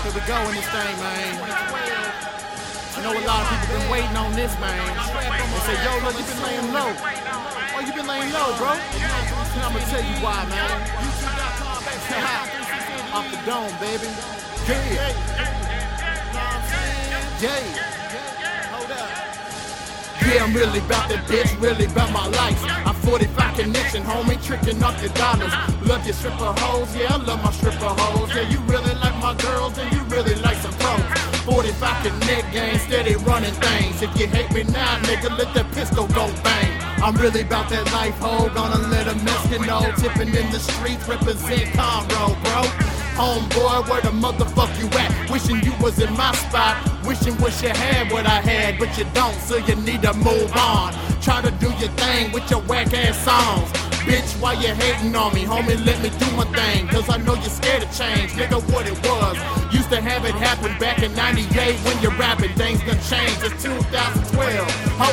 Here we go in this thing, man. I know a lot of people been waiting on this, man. They say, yo, look, you been laying low. Oh, you been laying low, bro. And I'm gonna tell you why, man. Off the dome, baby. Yeah. Yeah. Up. Yeah, I'm really about that bitch, really about my life. I'm 45 connection, homie, tricking off your dollars. Love your stripper hoes, yeah, I love my stripper hoes. 45 connect gang, steady running things. If you hate me now, nigga, let the pistol go bang. I'm really about that life, ho. Gonna let a Mexican know. Tipping in the streets, represent Conroe, bro. Homeboy, where the motherfuck you at? Wishing you was in my spot. Wishing wish you had what I had, but you don't, so you need to move on. Try to do your thing with your whack ass songs. Bitch, why you hating on me? Homie, let me do my thing. Cause I know you're scared of change. Nigga, what it was. To have it happen back in 98 when you're rapping. Things done changed. It's 2012. Ho,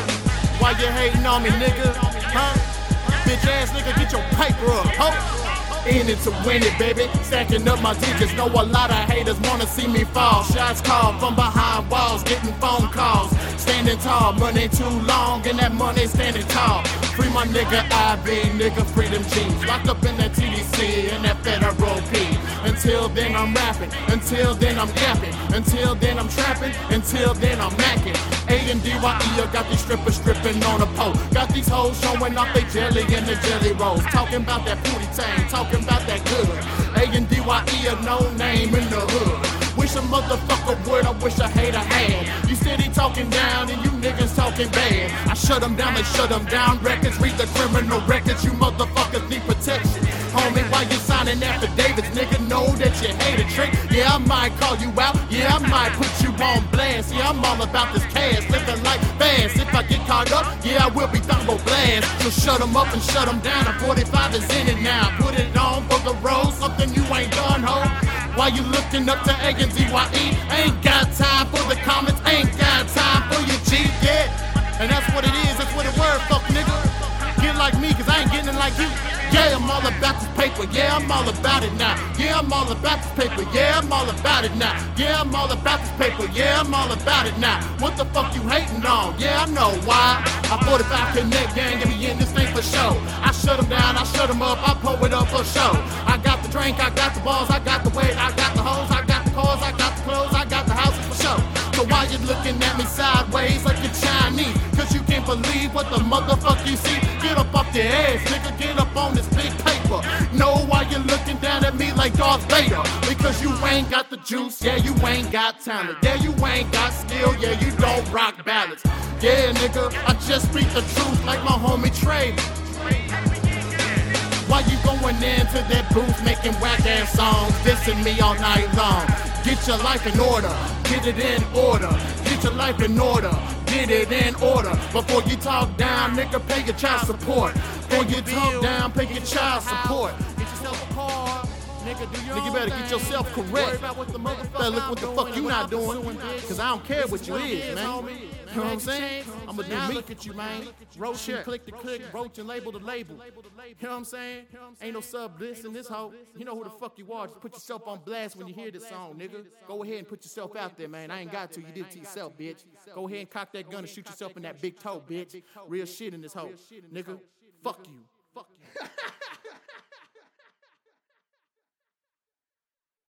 why you hating on me, nigga? Huh? Bitch ass nigga, get your paper up. Ho. In it to win it, baby. Stacking up my digits. Know a lot of haters wanna see me fall. Shots called from behind walls, getting phone calls. Standing tall, money too long, and that money standing tall. Free my nigga IB, nigga freedom jeans. Locked up in that TDC Until then I'm rapping, until then I'm yapping, until then I'm trapping, until then I'm macking. A and DYE, I got these strippers stripping on a pole. Got these hoes showing off they jelly in the jelly rolls. Talking about that booty tang, talking about that good. A and DYE, a no name in the hood. Wish a motherfucker would, I wish I had a had. You steady talking down and you niggas talking bad. I shut them down, they shut them down. Records, read the criminal records. You motherfuckers need protection. Homie, why you signing affidavits? Nigga, know that you hate a trick. Yeah, I might call you out. Yeah, I might put you on blast. Yeah, I'm all about this cash. Living like fast. If I get caught up, yeah, I will be thumbo blast. So shut them up and shut them down. A 45 is in it now. Put it on for the road. Something you ain't done, ho. Why you looking up to A and DYE? Ain't got time for the comments, ain't got time for your cheat, yeah. And that's what it is, all about this paper, yeah, I'm all about it now. Yeah, I'm all about this paper, yeah, I'm all about it now. Yeah, I'm all about this paper, yeah, I'm all about it now. What the fuck you hating on? Yeah, I know why. I 45 connect gang, get me in this thing for show. I shut them down, I shut them up, I pull it up for show. I got the drink, I got the balls, I got the weight, I got the believe what the motherfucker you see. Get up off your ass, nigga, get up on this big paper. Know why you're looking down at me like Darth Vader? Because you ain't got the juice, yeah, you ain't got talent. Yeah, you ain't got skill, yeah, you don't rock ballads. Yeah, nigga, I just speak the truth like my homie Trey. Why you going into that booth making whack ass songs, dissing me all night long? Get your life in order, get it in order, get your life in order, get it in order. Before you talk down, nigga, pay your child support. Before you talk down, pay your child support. Get yourself a car. Nigga, do your Nigga, better get yourself correct. Better look what the fuck you not doing. Cause I don't care what you is, man. You know what I'm saying? I'ma do me. Look at you, man. Roach and click the click, roach and label the label. You know what I'm saying? Ain't no sub this in this hoe. You know who the fuck you are. Just put yourself on blast when you hear this song, nigga. Go ahead and put yourself out there, man. I ain't got to. You did it to yourself, bitch. Go ahead and cock that gun and shoot yourself in that big toe, bitch. Real shit in this hoe. Nigga, Fuck you. fuck you.